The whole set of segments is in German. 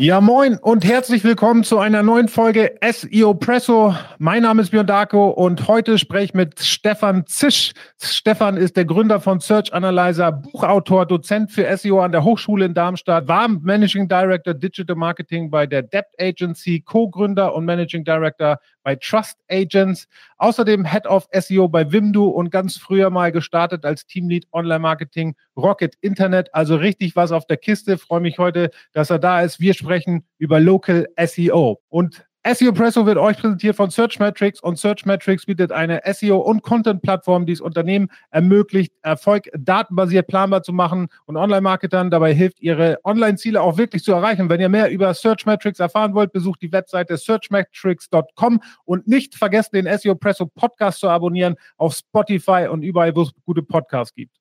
Ja, moin und herzlich willkommen zu einer neuen Folge SEO Presso. Mein Name ist Björn Darko und heute spreche ich mit Stefan Zisch. Stefan ist der Gründer von Search Analyzer, Buchautor, Dozent für SEO an der Hochschule in Darmstadt, war Managing Director Digital Marketing bei der Debt Agency, Co-Gründer und Managing Director bei Trust Agents, außerdem Head of SEO bei Wimdu und ganz früher mal gestartet als Teamlead Online Marketing Rocket Internet. Also richtig was auf der Kiste. Freue mich heute, dass er da ist. Wir sprechen über Local SEO. Und SEO Presso wird euch präsentiert von Searchmetrics und Searchmetrics bietet eine SEO- und Content-Plattform, die es Unternehmen ermöglicht, Erfolg datenbasiert planbar zu machen und Online-Marketern dabei hilft, ihre Online-Ziele auch wirklich zu erreichen. Wenn ihr mehr über Searchmetrics erfahren wollt, besucht die Webseite searchmetrics.com und nicht vergessen, den SEO Presso Podcast zu abonnieren auf Spotify und überall, wo es gute Podcasts gibt.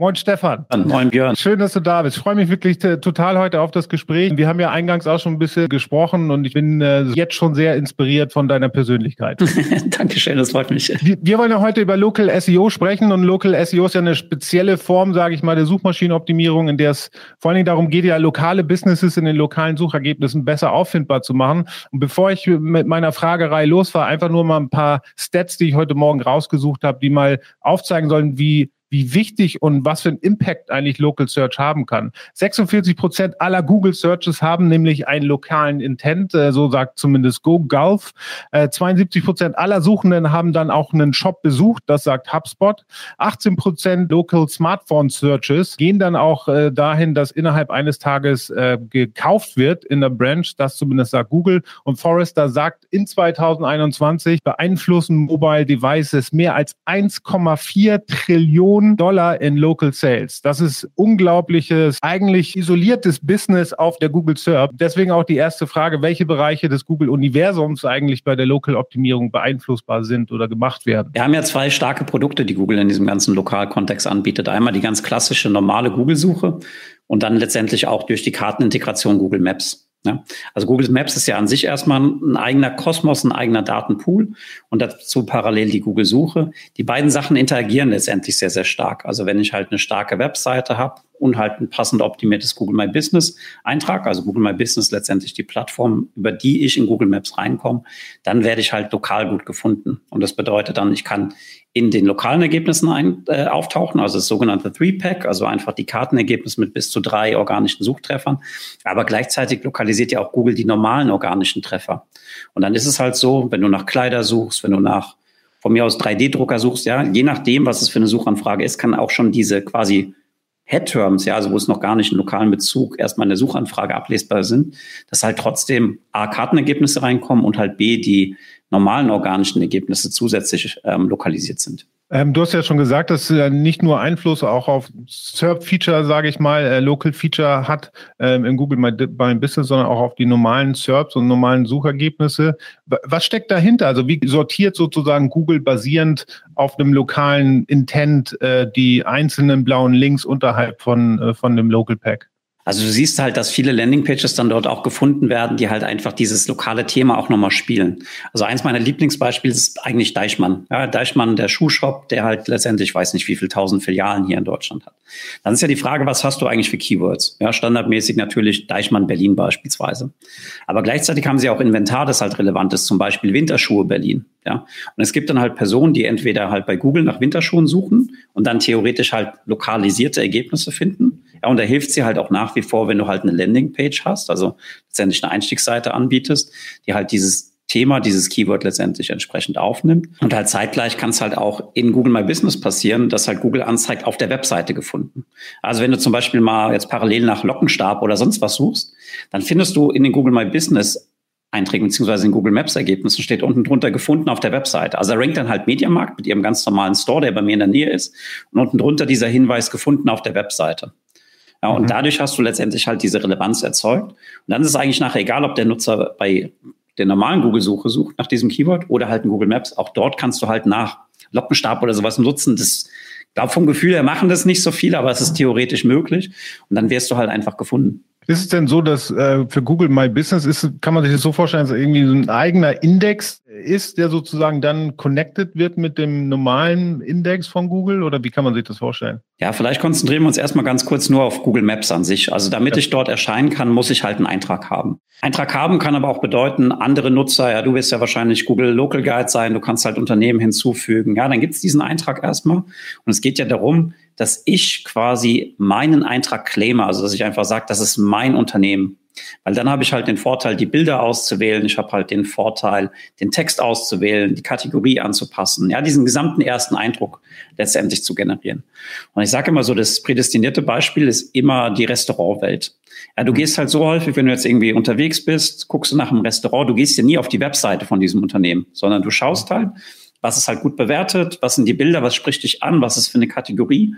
Moin Stefan. Moin Björn. Schön, dass du da bist. Ich freue mich wirklich total heute auf das Gespräch. Wir haben ja eingangs auch schon ein bisschen gesprochen und ich bin äh, jetzt schon sehr inspiriert von deiner Persönlichkeit. Dankeschön, das freut mich. Wir, wir, wollen ja heute über Local SEO sprechen und Local SEO ist ja eine spezielle Form, sage ich mal, der Suchmaschinenoptimierung, in der es vor allen Dingen darum geht, ja lokale Businesses in den lokalen Suchergebnissen besser auffindbar zu machen. Und bevor ich mit meiner Fragerei losfahre, einfach nur mal ein paar Stats, die ich heute Morgen rausgesucht habe, die mal aufzeigen sollen, wie wie wichtig und was für einen Impact eigentlich Local Search haben kann. 46 Prozent aller Google Searches haben nämlich einen lokalen Intent, äh, so sagt zumindest Go Gulf. 72 Prozent aller Suchenden haben dann auch einen Shop besucht, das sagt HubSpot. 18 Prozent Local Smartphone Searches gehen dann auch äh, dahin, dass innerhalb eines Tages äh, gekauft wird in der Branch, das zumindest sagt Google. Und Forrester sagt, in 2021 beeinflussen Mobile Devices mehr als 1,4 Trillionen Millionen Dollar in Local Sales. Das ist unglaubliches, eigentlich isoliertes Business auf der Google SERP. Deswegen auch die erste Frage, welche Bereiche des Google-Universums eigentlich bei der Local-Optimierung beeinflussbar sind oder gemacht werden? Wir haben ja zwei starke Produkte, die Google in diesem ganzen Lokalkontext anbietet. Einmal die ganz klassische normale Google-Suche und dann letztendlich auch durch die Kartenintegration Google Maps. Ja, also Google Maps ist ja an sich erstmal ein eigener Kosmos, ein eigener Datenpool und dazu parallel die Google Suche. Die beiden Sachen interagieren letztendlich sehr, sehr stark. Also wenn ich halt eine starke Webseite habe und halt ein passend optimiertes Google My Business Eintrag, also Google My Business letztendlich die Plattform, über die ich in Google Maps reinkomme, dann werde ich halt lokal gut gefunden. Und das bedeutet dann, ich kann in den lokalen Ergebnissen ein, äh, auftauchen, also das sogenannte Three-Pack, also einfach die Kartenergebnisse mit bis zu drei organischen Suchtreffern. Aber gleichzeitig lokalisiert ja auch Google die normalen organischen Treffer. Und dann ist es halt so, wenn du nach Kleider suchst, wenn du nach von mir aus 3D-Drucker suchst, ja, je nachdem, was es für eine Suchanfrage ist, kann auch schon diese quasi Head-Terms, ja, also wo es noch gar nicht einen lokalen Bezug erstmal in der Suchanfrage ablesbar sind, dass halt trotzdem A, Kartenergebnisse reinkommen und halt B, die normalen organischen Ergebnisse zusätzlich ähm, lokalisiert sind. Ähm, du hast ja schon gesagt, dass äh, nicht nur Einfluss auch auf SERP-Feature, sage ich mal, äh, Local-Feature hat ähm, in Google My, My, Business, sondern auch auf die normalen SERPs und normalen Suchergebnisse. Was steckt dahinter? Also wie sortiert sozusagen Google basierend auf einem lokalen Intent äh, die einzelnen blauen Links unterhalb von, äh, von dem Local Pack? Also du siehst halt, dass viele Landingpages dann dort auch gefunden werden, die halt einfach dieses lokale Thema auch nochmal spielen. Also eins meiner Lieblingsbeispiele ist eigentlich Deichmann. Ja, Deichmann, der Schuhshop, der halt letztendlich, weiß nicht, wie viel tausend Filialen hier in Deutschland hat. Dann ist ja die Frage, was hast du eigentlich für Keywords? Ja, standardmäßig natürlich Deichmann Berlin beispielsweise. Aber gleichzeitig haben sie auch Inventar, das halt relevant ist, zum Beispiel Winterschuhe Berlin. Ja, und es gibt dann halt Personen, die entweder halt bei Google nach Winterschuhen suchen und dann theoretisch halt lokalisierte Ergebnisse finden ja, und da hilft sie halt auch nach wie vor, wenn du halt eine Landingpage hast, also letztendlich eine Einstiegsseite anbietest, die halt dieses Thema, dieses Keyword letztendlich entsprechend aufnimmt. Und halt zeitgleich kann es halt auch in Google My Business passieren, dass halt Google anzeigt, auf der Webseite gefunden. Also wenn du zum Beispiel mal jetzt parallel nach Lockenstab oder sonst was suchst, dann findest du in den Google My Business Einträgen beziehungsweise in Google Maps Ergebnissen steht unten drunter gefunden auf der Webseite. Also da rankt dann halt Mediamarkt mit ihrem ganz normalen Store, der bei mir in der Nähe ist, und unten drunter dieser Hinweis gefunden auf der Webseite. Ja, und mhm. dadurch hast du letztendlich halt diese Relevanz erzeugt. Und dann ist es eigentlich nachher egal, ob der Nutzer bei der normalen Google-Suche sucht nach diesem Keyword oder halt in Google Maps. Auch dort kannst du halt nach Lockenstab oder sowas nutzen. Das glaube vom Gefühl her machen das nicht so viele, aber es ist theoretisch möglich. Und dann wirst du halt einfach gefunden. Ist es denn so, dass äh, für Google My Business ist, kann man sich das so vorstellen, dass irgendwie so ein eigener Index ist, der sozusagen dann connected wird mit dem normalen Index von Google oder wie kann man sich das vorstellen? Ja, vielleicht konzentrieren wir uns erstmal ganz kurz nur auf Google Maps an sich. Also damit ja. ich dort erscheinen kann, muss ich halt einen Eintrag haben. Eintrag haben kann aber auch bedeuten, andere Nutzer, ja, du wirst ja wahrscheinlich Google Local Guide sein, du kannst halt Unternehmen hinzufügen. Ja, dann gibt es diesen Eintrag erstmal. Und es geht ja darum, dass ich quasi meinen Eintrag claime, also dass ich einfach sage, das ist mein Unternehmen. Weil dann habe ich halt den Vorteil, die Bilder auszuwählen. Ich habe halt den Vorteil, den Text auszuwählen, die Kategorie anzupassen. Ja, diesen gesamten ersten Eindruck letztendlich zu generieren. Und ich sage immer so, das prädestinierte Beispiel ist immer die Restaurantwelt. Ja, du gehst halt so häufig, wenn du jetzt irgendwie unterwegs bist, guckst du nach einem Restaurant, du gehst ja nie auf die Webseite von diesem Unternehmen, sondern du schaust halt, was ist halt gut bewertet, was sind die Bilder, was spricht dich an, was ist für eine Kategorie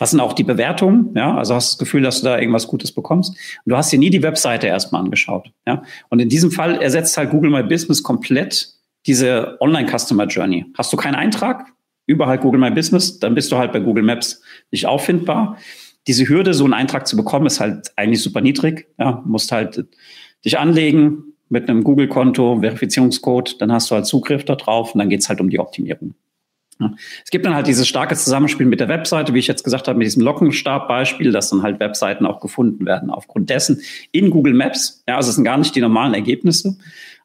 was sind auch die Bewertungen? Ja, also hast du das Gefühl, dass du da irgendwas Gutes bekommst. Und du hast dir nie die Webseite erstmal angeschaut. Ja, und in diesem Fall ersetzt halt Google My Business komplett diese Online Customer Journey. Hast du keinen Eintrag über halt Google My Business, dann bist du halt bei Google Maps nicht auffindbar. Diese Hürde, so einen Eintrag zu bekommen, ist halt eigentlich super niedrig. Ja, musst halt dich anlegen mit einem Google-Konto, Verifizierungscode, dann hast du halt Zugriff darauf und dann geht's halt um die Optimierung. Es gibt dann halt dieses starke Zusammenspiel mit der Webseite, wie ich jetzt gesagt habe, mit diesem Lockenstab-Beispiel, dass dann halt Webseiten auch gefunden werden aufgrund dessen in Google Maps. Ja, also es sind gar nicht die normalen Ergebnisse.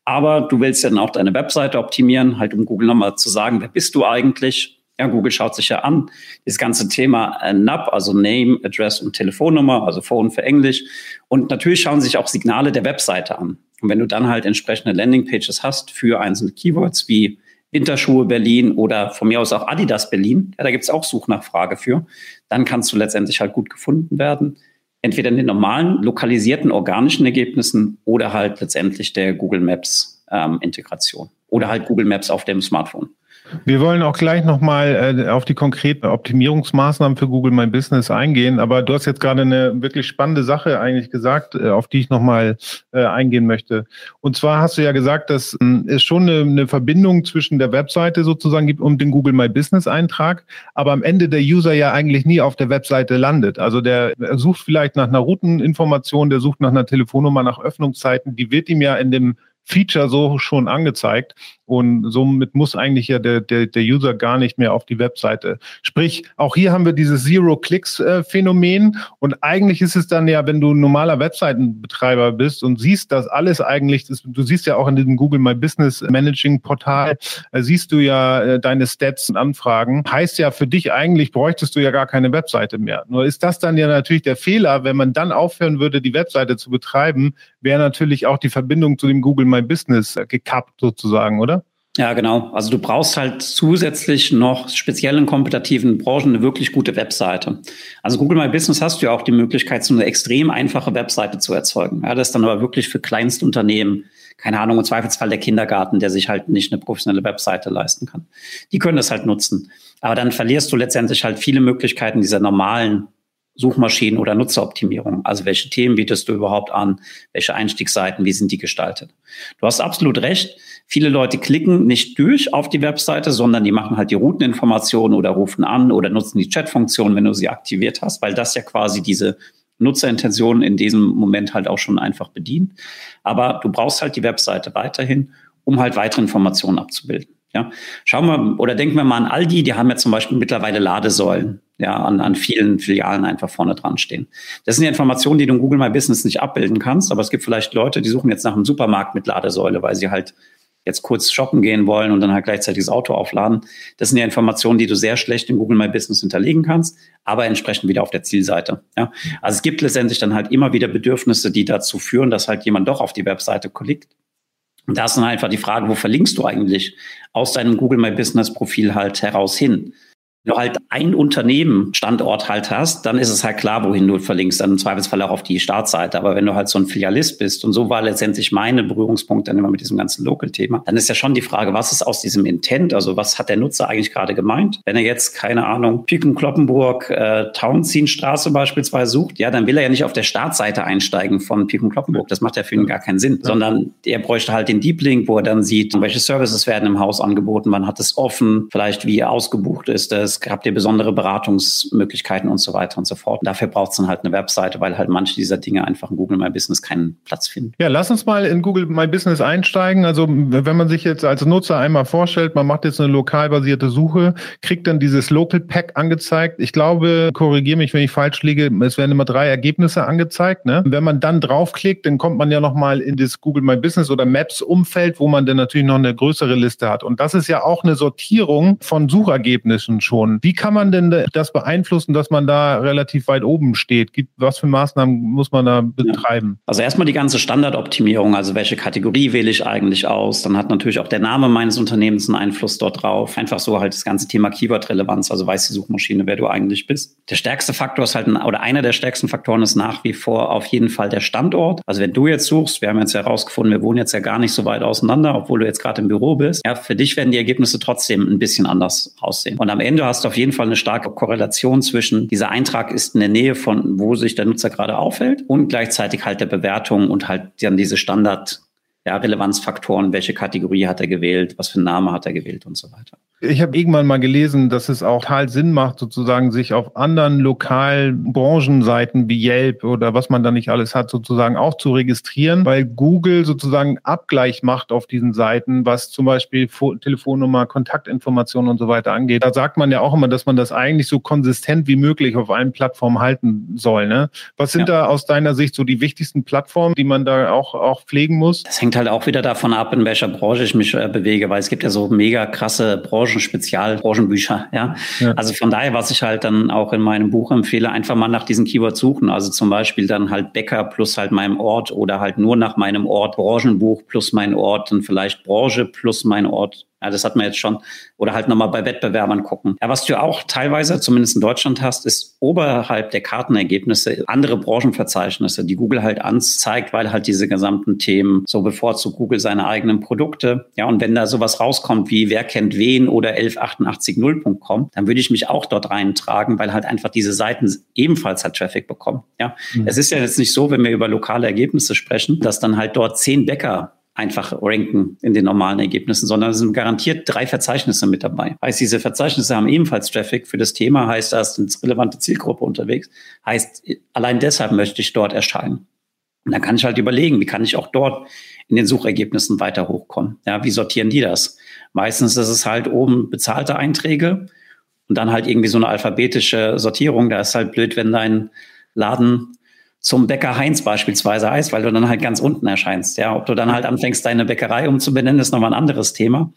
Aber du willst ja dann auch deine Webseite optimieren, halt um Google nochmal zu sagen, wer bist du eigentlich? Ja, Google schaut sich ja an, das ganze Thema äh, NAP, also Name, Address und Telefonnummer, also Phone für Englisch. Und natürlich schauen sich auch Signale der Webseite an. Und wenn du dann halt entsprechende Landingpages hast für einzelne Keywords wie Winterschuhe Berlin oder von mir aus auch Adidas Berlin, ja, da gibt es auch Suchnachfrage für, dann kannst du letztendlich halt gut gefunden werden. Entweder in den normalen, lokalisierten, organischen Ergebnissen oder halt letztendlich der Google Maps ähm, Integration oder halt Google Maps auf dem Smartphone. Wir wollen auch gleich nochmal äh, auf die konkreten Optimierungsmaßnahmen für Google My Business eingehen, aber du hast jetzt gerade eine wirklich spannende Sache eigentlich gesagt, äh, auf die ich nochmal äh, eingehen möchte. Und zwar hast du ja gesagt, dass äh, es schon eine, eine Verbindung zwischen der Webseite sozusagen gibt und dem Google My Business Eintrag, aber am Ende der User ja eigentlich nie auf der Webseite landet. Also der sucht vielleicht nach einer Routeninformation, der sucht nach einer Telefonnummer, nach Öffnungszeiten, die wird ihm ja in dem Feature so schon angezeigt. Und somit muss eigentlich ja der, der, der User gar nicht mehr auf die Webseite. Sprich, auch hier haben wir dieses Zero-Clicks-Phänomen. Und eigentlich ist es dann ja, wenn du normaler Webseitenbetreiber bist und siehst das alles eigentlich, das, du siehst ja auch in diesem Google My Business Managing Portal, äh, siehst du ja äh, deine Stats und Anfragen. Heißt ja für dich eigentlich, bräuchtest du ja gar keine Webseite mehr. Nur ist das dann ja natürlich der Fehler, wenn man dann aufhören würde, die Webseite zu betreiben, wäre natürlich auch die Verbindung zu dem Google My Business äh, gekappt sozusagen, oder? Ja, genau. Also du brauchst halt zusätzlich noch speziell in kompetitiven Branchen eine wirklich gute Webseite. Also Google My Business hast du ja auch die Möglichkeit, so eine extrem einfache Webseite zu erzeugen. Ja, das ist dann aber wirklich für Kleinstunternehmen, keine Ahnung, im Zweifelsfall der Kindergarten, der sich halt nicht eine professionelle Webseite leisten kann. Die können das halt nutzen. Aber dann verlierst du letztendlich halt viele Möglichkeiten dieser normalen Suchmaschinen oder Nutzeroptimierung. Also welche Themen bietest du überhaupt an? Welche Einstiegsseiten? Wie sind die gestaltet? Du hast absolut recht. Viele Leute klicken nicht durch auf die Webseite, sondern die machen halt die Routeninformationen oder rufen an oder nutzen die Chatfunktion, wenn du sie aktiviert hast, weil das ja quasi diese Nutzerintentionen in diesem Moment halt auch schon einfach bedient. Aber du brauchst halt die Webseite weiterhin, um halt weitere Informationen abzubilden. Ja, schauen wir oder denken wir mal an Aldi, die haben ja zum Beispiel mittlerweile Ladesäulen, ja, an, an vielen Filialen einfach vorne dran stehen. Das sind ja Informationen, die du in Google My Business nicht abbilden kannst, aber es gibt vielleicht Leute, die suchen jetzt nach einem Supermarkt mit Ladesäule, weil sie halt jetzt kurz shoppen gehen wollen und dann halt gleichzeitig das Auto aufladen. Das sind ja Informationen, die du sehr schlecht in Google My Business hinterlegen kannst, aber entsprechend wieder auf der Zielseite. Ja? Also es gibt letztendlich dann halt immer wieder Bedürfnisse, die dazu führen, dass halt jemand doch auf die Webseite klickt und da ist dann einfach die Frage, wo verlinkst du eigentlich aus deinem Google My Business Profil halt heraus hin? Wenn du halt ein Unternehmen Standort halt hast, dann ist es halt klar, wohin du verlinkst, dann im Zweifelsfall auch auf die Startseite. Aber wenn du halt so ein Filialist bist, und so war letztendlich meine Berührungspunkt dann immer mit diesem ganzen Local-Thema, dann ist ja schon die Frage, was ist aus diesem Intent, also was hat der Nutzer eigentlich gerade gemeint? Wenn er jetzt, keine Ahnung, Piken Kloppenburg, äh, Townsien-Straße beispielsweise sucht, ja, dann will er ja nicht auf der Startseite einsteigen von Piken Kloppenburg. Das macht ja für ihn gar keinen Sinn, sondern er bräuchte halt den Deep Link, wo er dann sieht, welche Services werden im Haus angeboten, wann hat es offen, vielleicht wie ausgebucht ist es, es, ihr besondere Beratungsmöglichkeiten und so weiter und so fort. Und dafür braucht es dann halt eine Webseite, weil halt manche dieser Dinge einfach in Google My Business keinen Platz finden. Ja, lass uns mal in Google My Business einsteigen. Also wenn man sich jetzt als Nutzer einmal vorstellt, man macht jetzt eine lokal basierte Suche, kriegt dann dieses Local Pack angezeigt. Ich glaube, korrigiere mich, wenn ich falsch liege, es werden immer drei Ergebnisse angezeigt. Ne? Wenn man dann draufklickt, dann kommt man ja nochmal in das Google My Business oder Maps Umfeld, wo man dann natürlich noch eine größere Liste hat. Und das ist ja auch eine Sortierung von Suchergebnissen schon. Wie kann man denn das beeinflussen, dass man da relativ weit oben steht? Was für Maßnahmen muss man da betreiben? Ja. Also erstmal die ganze Standardoptimierung, also welche Kategorie wähle ich eigentlich aus? Dann hat natürlich auch der Name meines Unternehmens einen Einfluss dort drauf. Einfach so halt das ganze Thema Keyword-Relevanz, also weiß die Suchmaschine, wer du eigentlich bist. Der stärkste Faktor ist halt, oder einer der stärksten Faktoren ist nach wie vor auf jeden Fall der Standort. Also wenn du jetzt suchst, wir haben jetzt herausgefunden, wir wohnen jetzt ja gar nicht so weit auseinander, obwohl du jetzt gerade im Büro bist. Ja, für dich werden die Ergebnisse trotzdem ein bisschen anders aussehen. Und am Ende hast du auf jeden Fall eine starke Korrelation zwischen dieser Eintrag ist in der Nähe von, wo sich der Nutzer gerade aufhält und gleichzeitig halt der Bewertung und halt dann diese Standard ja, Relevanzfaktoren, welche Kategorie hat er gewählt, was für einen Namen hat er gewählt und so weiter. Ich habe irgendwann mal gelesen, dass es auch total Sinn macht, sozusagen sich auf anderen lokalen Branchenseiten wie Yelp oder was man da nicht alles hat, sozusagen auch zu registrieren, weil Google sozusagen Abgleich macht auf diesen Seiten, was zum Beispiel Telefonnummer, Kontaktinformationen und so weiter angeht. Da sagt man ja auch immer, dass man das eigentlich so konsistent wie möglich auf allen Plattformen halten soll. Ne? Was sind ja. da aus deiner Sicht so die wichtigsten Plattformen, die man da auch, auch pflegen muss? Das hängt halt auch wieder davon ab, in welcher Branche ich mich äh, bewege, weil es gibt ja so mega krasse Branchen, Branchen, Branchenbücher. Ja? ja? Also von daher, was ich halt dann auch in meinem Buch empfehle, einfach mal nach diesen Keywords suchen. Also zum Beispiel dann halt Bäcker plus halt meinem Ort oder halt nur nach meinem Ort, Branchenbuch plus mein Ort und vielleicht Branche plus mein Ort ja, das hat man jetzt schon. Oder halt nochmal bei Wettbewerbern gucken. Ja, was du auch teilweise, zumindest in Deutschland hast, ist oberhalb der Kartenergebnisse andere Branchenverzeichnisse, die Google halt anzeigt, weil halt diese gesamten Themen so bevorzugt Google seine eigenen Produkte. Ja, und wenn da sowas rauskommt wie wer kennt wen oder 11880.com, dann würde ich mich auch dort reintragen, weil halt einfach diese Seiten ebenfalls halt Traffic bekommen. Ja, mhm. es ist ja jetzt nicht so, wenn wir über lokale Ergebnisse sprechen, dass dann halt dort zehn Bäcker einfach ranken in den normalen Ergebnissen, sondern es sind garantiert drei Verzeichnisse mit dabei. Heißt, diese Verzeichnisse haben ebenfalls Traffic für das Thema, heißt, da ist eine relevante Zielgruppe unterwegs. Heißt, allein deshalb möchte ich dort erscheinen. Und dann kann ich halt überlegen, wie kann ich auch dort in den Suchergebnissen weiter hochkommen? Ja, wie sortieren die das? Meistens ist es halt oben bezahlte Einträge und dann halt irgendwie so eine alphabetische Sortierung. Da ist halt blöd, wenn dein Laden zum Bäcker Heinz beispielsweise heißt, weil du dann halt ganz unten erscheinst. Ja, ob du dann halt anfängst, deine Bäckerei umzubenennen, ist nochmal ein anderes Thema.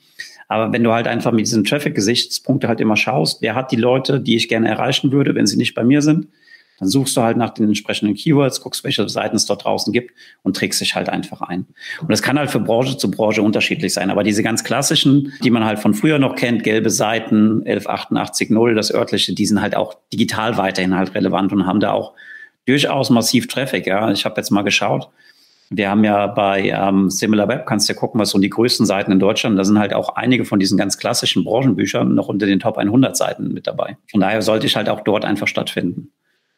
Aber wenn du halt einfach mit diesen Traffic-Gesichtspunkte halt immer schaust, wer hat die Leute, die ich gerne erreichen würde, wenn sie nicht bei mir sind, dann suchst du halt nach den entsprechenden Keywords, guckst, welche Seiten es dort draußen gibt und trägst dich halt einfach ein. Und das kann halt für Branche zu Branche unterschiedlich sein. Aber diese ganz klassischen, die man halt von früher noch kennt, gelbe Seiten, 11880, das örtliche, die sind halt auch digital weiterhin halt relevant und haben da auch durchaus massiv Traffic. Ja, ich habe jetzt mal geschaut. Wir haben ja bei ähm, Similar Web, kannst du ja gucken, was so die größten Seiten in Deutschland, da sind halt auch einige von diesen ganz klassischen Branchenbüchern noch unter den Top 100 Seiten mit dabei. Von daher sollte ich halt auch dort einfach stattfinden.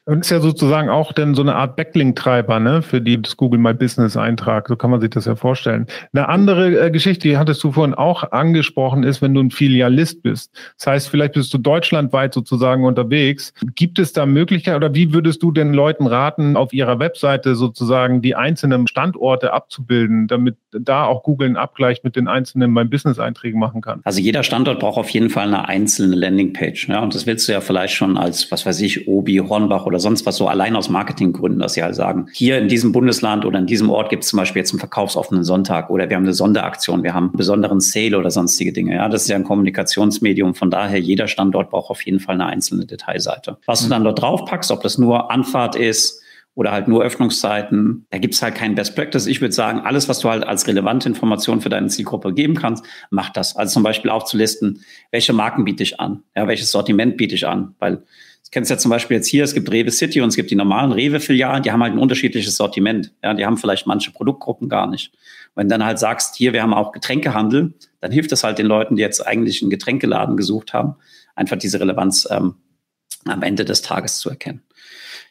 Und ist ja sozusagen auch denn so eine Art Backlink-Treiber, ne, für die das Google My Business Eintrag. So kann man sich das ja vorstellen. Eine andere äh, Geschichte, die hattest du vorhin auch angesprochen, ist, wenn du ein Filialist bist. Das heißt, vielleicht bist du deutschlandweit sozusagen unterwegs. Gibt es da Möglichkeiten oder wie würdest du den Leuten raten, auf ihrer Webseite sozusagen die einzelnen Standorte abzubilden, damit da auch Google einen Abgleich mit den einzelnen My Business Einträgen machen kann? Also jeder Standort braucht auf jeden Fall eine einzelne Landingpage. Ja, und das willst du ja vielleicht schon als, was weiß ich, Obi, Hornbach oder sonst was so allein aus Marketinggründen, dass sie halt sagen, hier in diesem Bundesland oder in diesem Ort gibt es zum Beispiel jetzt einen verkaufsoffenen Sonntag oder wir haben eine Sonderaktion, wir haben einen besonderen Sale oder sonstige Dinge. Ja, das ist ja ein Kommunikationsmedium. Von daher, jeder Standort braucht auf jeden Fall eine einzelne Detailseite. Was du dann dort drauf packst, ob das nur Anfahrt ist, oder halt nur Öffnungszeiten. Da gibt's halt kein Best Practice. Ich würde sagen, alles, was du halt als relevante Information für deine Zielgruppe geben kannst, mach das. Also zum Beispiel aufzulisten, welche Marken biete ich an, ja, welches Sortiment biete ich an, weil Kennst ja zum Beispiel jetzt hier, es gibt Rewe City und es gibt die normalen Rewe-Filialen, die haben halt ein unterschiedliches Sortiment. Ja, die haben vielleicht manche Produktgruppen gar nicht. Wenn du dann halt sagst, hier, wir haben auch Getränkehandel, dann hilft es halt den Leuten, die jetzt eigentlich einen Getränkeladen gesucht haben, einfach diese Relevanz ähm, am Ende des Tages zu erkennen.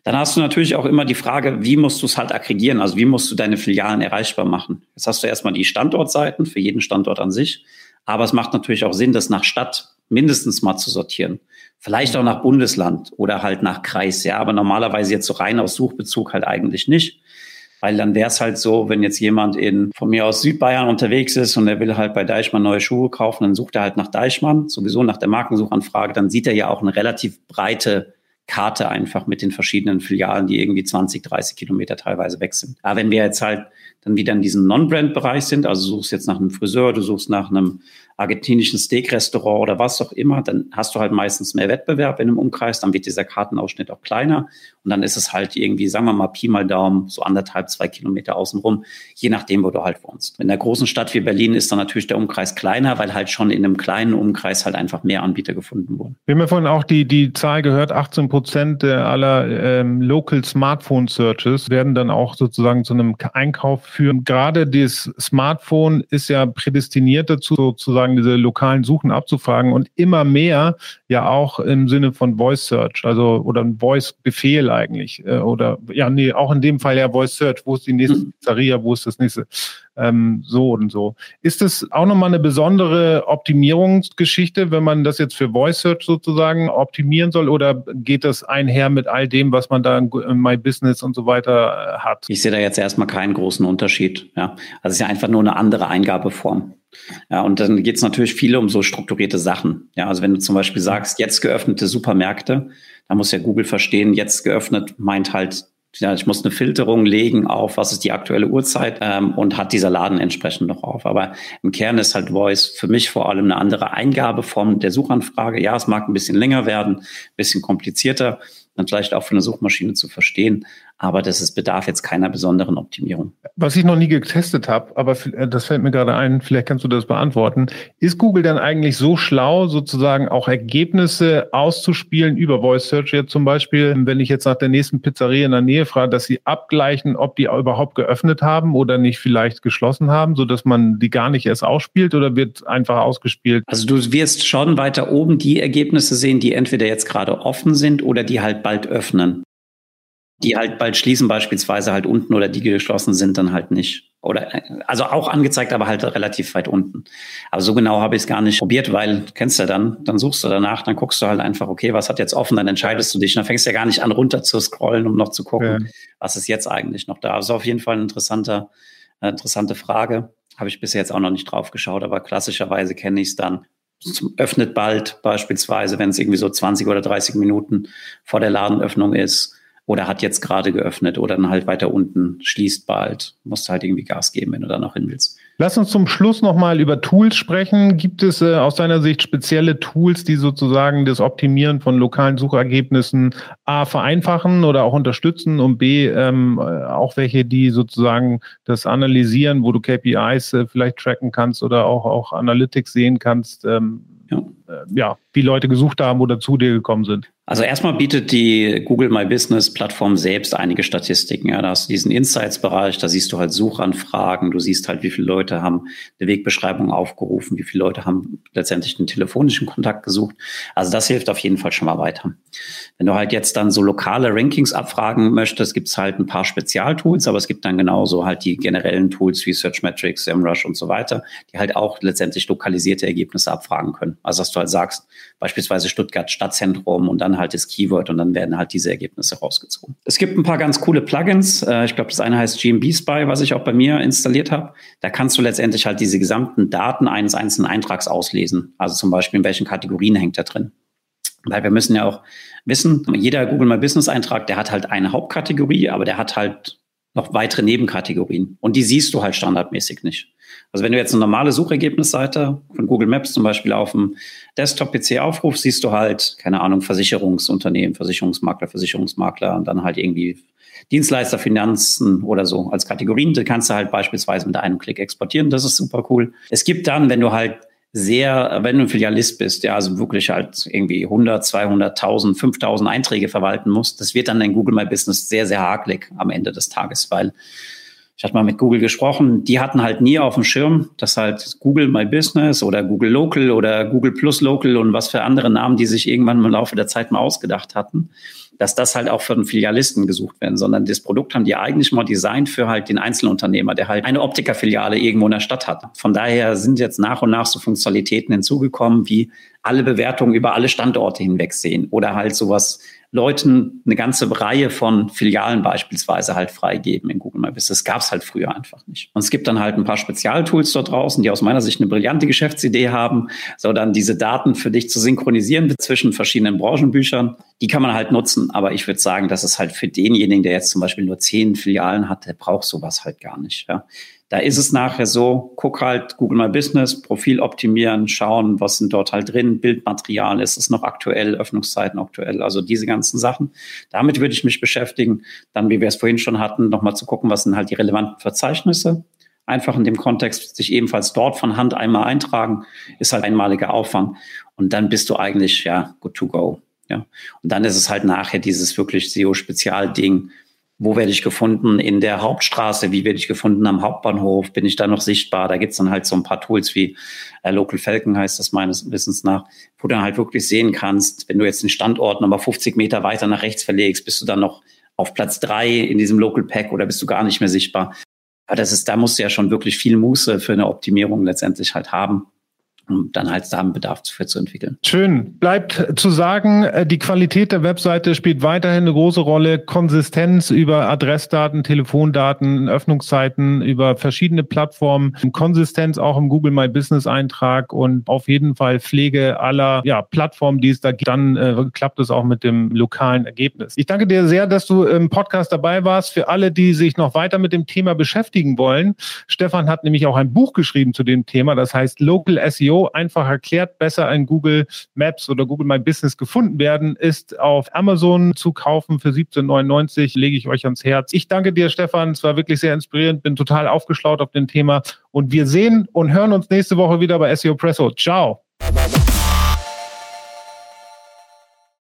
Dann hast du natürlich auch immer die Frage, wie musst du es halt aggregieren? Also wie musst du deine Filialen erreichbar machen? Jetzt hast du erstmal die Standortseiten für jeden Standort an sich. Aber es macht natürlich auch Sinn, das nach Stadt mindestens mal zu sortieren. Vielleicht auch nach Bundesland oder halt nach Kreis, ja, aber normalerweise jetzt so rein aus Suchbezug halt eigentlich nicht. Weil dann wäre es halt so, wenn jetzt jemand in von mir aus Südbayern unterwegs ist und er will halt bei Deichmann neue Schuhe kaufen, dann sucht er halt nach Deichmann, sowieso nach der Markensuchanfrage, dann sieht er ja auch eine relativ breite Karte einfach mit den verschiedenen Filialen, die irgendwie 20, 30 Kilometer teilweise weg sind. Aber wenn wir jetzt halt dann wieder in diesem Non-Brand-Bereich sind, also suchst jetzt nach einem Friseur, du suchst nach einem argentinischen Steak-Restaurant oder was auch immer, dann hast du halt meistens mehr Wettbewerb in einem Umkreis, dann wird dieser Kartenausschnitt auch kleiner und dann ist es halt irgendwie, sagen wir mal, Pi mal Daumen, so anderthalb, zwei Kilometer außenrum, je nachdem, wo du halt wohnst. In der großen Stadt wie Berlin ist dann natürlich der Umkreis kleiner, weil halt schon in einem kleinen Umkreis halt einfach mehr Anbieter gefunden wurden. Wir haben ja vorhin auch die, die Zahl gehört, 18 Prozent aller ähm, Local Smartphone Searches werden dann auch sozusagen zu einem Einkauf führen. Gerade das Smartphone ist ja prädestiniert dazu, sozusagen sozusagen diese lokalen Suchen abzufragen und immer mehr ja auch im Sinne von Voice Search, also oder ein Voice Befehl eigentlich äh, oder ja nee, auch in dem Fall ja Voice Search, wo ist die nächste hm. Pizzeria, wo ist das nächste ähm, so und so. Ist das auch nochmal eine besondere Optimierungsgeschichte, wenn man das jetzt für Voice Search sozusagen optimieren soll oder geht das einher mit all dem, was man da in My Business und so weiter äh, hat? Ich sehe da jetzt erstmal keinen großen Unterschied. Ja. Also es ist ja einfach nur eine andere Eingabeform. Ja, und dann geht es natürlich viel um so strukturierte Sachen. Ja, also wenn du zum Beispiel sagst, jetzt geöffnete Supermärkte, dann muss ja Google verstehen, jetzt geöffnet meint halt, ja, ich muss eine Filterung legen auf, was ist die aktuelle Uhrzeit ähm, und hat dieser Laden entsprechend noch auf. Aber im Kern ist halt Voice für mich vor allem eine andere Eingabeform der Suchanfrage. Ja, es mag ein bisschen länger werden, ein bisschen komplizierter, dann vielleicht auch für eine Suchmaschine zu verstehen. Aber das ist, bedarf jetzt keiner besonderen Optimierung. Was ich noch nie getestet habe, aber äh, das fällt mir gerade ein, vielleicht kannst du das beantworten. Ist Google dann eigentlich so schlau, sozusagen auch Ergebnisse auszuspielen über Voice Search jetzt zum Beispiel, wenn ich jetzt nach der nächsten Pizzeria in der Nähe frage, dass sie abgleichen, ob die überhaupt geöffnet haben oder nicht vielleicht geschlossen haben, so dass man die gar nicht erst ausspielt oder wird einfach ausgespielt? Also du wirst schon weiter oben die Ergebnisse sehen, die entweder jetzt gerade offen sind oder die halt bald öffnen die halt bald schließen, beispielsweise halt unten oder die geschlossen sind, dann halt nicht. Oder also auch angezeigt, aber halt relativ weit unten. Aber so genau habe ich es gar nicht probiert, weil kennst du dann, dann suchst du danach, dann guckst du halt einfach, okay, was hat jetzt offen, dann entscheidest du dich. Dann fängst du ja gar nicht an, runter zu scrollen, um noch zu gucken, ja. was ist jetzt eigentlich noch da. Also auf jeden Fall ein interessanter, eine interessante Frage. Habe ich bisher jetzt auch noch nicht drauf geschaut, aber klassischerweise kenne ich es dann. Öffnet bald beispielsweise, wenn es irgendwie so 20 oder 30 Minuten vor der Ladenöffnung ist oder hat jetzt gerade geöffnet oder dann halt weiter unten schließt bald. Musst halt irgendwie Gas geben, wenn du da noch hin willst. Lass uns zum Schluss nochmal über Tools sprechen. Gibt es äh, aus deiner Sicht spezielle Tools, die sozusagen das Optimieren von lokalen Suchergebnissen A vereinfachen oder auch unterstützen und B ähm, äh, auch welche, die sozusagen das analysieren, wo du KPIs äh, vielleicht tracken kannst oder auch, auch Analytics sehen kannst? Ähm, ja. Äh, ja, wie Leute gesucht haben oder zu dir gekommen sind. Also erstmal bietet die Google My Business Plattform selbst einige Statistiken. Ja, da hast du diesen Insights-Bereich, da siehst du halt Suchanfragen, du siehst halt, wie viele Leute haben eine Wegbeschreibung aufgerufen, wie viele Leute haben letztendlich einen telefonischen Kontakt gesucht. Also das hilft auf jeden Fall schon mal weiter. Wenn du halt jetzt dann so lokale Rankings abfragen möchtest, gibt es halt ein paar Spezialtools, aber es gibt dann genauso halt die generellen Tools wie Searchmetrics, SEMrush und so weiter, die halt auch letztendlich lokalisierte Ergebnisse abfragen können. Also dass du halt sagst, beispielsweise Stuttgart Stadtzentrum und dann halt das Keyword und dann werden halt diese Ergebnisse rausgezogen. Es gibt ein paar ganz coole Plugins. Äh, ich glaube, das eine heißt GMB Spy, was ich auch bei mir installiert habe. Da kannst du letztendlich halt diese gesamten Daten eines einzelnen Eintrags auslesen. Also zum Beispiel, in welchen Kategorien hängt er drin. Weil wir müssen ja auch wissen, jeder Google My Business Eintrag, der hat halt eine Hauptkategorie, aber der hat halt noch weitere Nebenkategorien. Und die siehst du halt standardmäßig nicht. Also wenn du jetzt eine normale Suchergebnisseite von Google Maps zum Beispiel auf dem Desktop-PC aufrufst, siehst du halt, keine Ahnung, Versicherungsunternehmen, Versicherungsmakler, Versicherungsmakler und dann halt irgendwie Dienstleister, Finanzen oder so als Kategorien. Die kannst du halt beispielsweise mit einem Klick exportieren. Das ist super cool. Es gibt dann, wenn du halt sehr, wenn du ein Filialist bist, ja, also wirklich halt irgendwie 100, 200, 1000, 5000 Einträge verwalten musst, das wird dann in Google My Business sehr, sehr hakelig am Ende des Tages, weil ich hatte mal mit Google gesprochen, die hatten halt nie auf dem Schirm, dass halt Google My Business oder Google Local oder Google Plus Local und was für andere Namen, die sich irgendwann im Laufe der Zeit mal ausgedacht hatten, dass das halt auch für den Filialisten gesucht werden, sondern das Produkt haben die eigentlich mal designt für halt den Einzelunternehmer, der halt eine Optikerfiliale irgendwo in der Stadt hat. Von daher sind jetzt nach und nach so Funktionalitäten hinzugekommen, wie alle Bewertungen über alle Standorte hinweg sehen oder halt sowas Leuten eine ganze Reihe von Filialen beispielsweise halt freigeben in Google My Business. Das gab es halt früher einfach nicht. Und es gibt dann halt ein paar Spezialtools dort draußen, die aus meiner Sicht eine brillante Geschäftsidee haben, so dann diese Daten für dich zu synchronisieren zwischen verschiedenen Branchenbüchern. Die kann man halt nutzen. Aber ich würde sagen, dass es halt für denjenigen, der jetzt zum Beispiel nur zehn Filialen hat, der braucht sowas halt gar nicht. Ja. Da ist es nachher so, guck halt Google My Business, Profil optimieren, schauen, was sind dort halt drin, Bildmaterial, ist es noch aktuell, Öffnungszeiten aktuell, also diese ganzen Sachen. Damit würde ich mich beschäftigen. Dann, wie wir es vorhin schon hatten, nochmal zu gucken, was sind halt die relevanten Verzeichnisse. Einfach in dem Kontext sich ebenfalls dort von Hand einmal eintragen, ist halt einmaliger Aufwand. Und dann bist du eigentlich, ja, good to go. Ja. Und dann ist es halt nachher dieses wirklich SEO-Spezialding, wo werde ich gefunden in der Hauptstraße, wie werde ich gefunden am Hauptbahnhof, bin ich da noch sichtbar? Da gibt's dann halt so ein paar Tools wie äh, Local Falcon heißt das meines Wissens nach, wo du dann halt wirklich sehen kannst, wenn du jetzt den Standort nochmal 50 Meter weiter nach rechts verlegst, bist du dann noch auf Platz drei in diesem Local Pack oder bist du gar nicht mehr sichtbar. Aber das ist, da musst du ja schon wirklich viel Muße für eine Optimierung letztendlich halt haben um dann halt da einen zu entwickeln. Schön. Bleibt zu sagen, äh, die Qualität der Webseite spielt weiterhin eine große Rolle. Konsistenz über Adressdaten, Telefondaten, Öffnungszeiten, über verschiedene Plattformen. Konsistenz auch im Google My Business Eintrag und auf jeden Fall Pflege aller ja, Plattformen, die es da gibt. Dann äh, klappt es auch mit dem lokalen Ergebnis. Ich danke dir sehr, dass du im Podcast dabei warst. Für alle, die sich noch weiter mit dem Thema beschäftigen wollen. Stefan hat nämlich auch ein Buch geschrieben zu dem Thema. Das heißt Local SEO einfach erklärt, besser in Google Maps oder Google My Business gefunden werden, ist auf Amazon zu kaufen für 17,99. Lege ich euch ans Herz. Ich danke dir, Stefan. Es war wirklich sehr inspirierend. Bin total aufgeschlaut auf dem Thema. Und wir sehen und hören uns nächste Woche wieder bei SEO Presso. Ciao.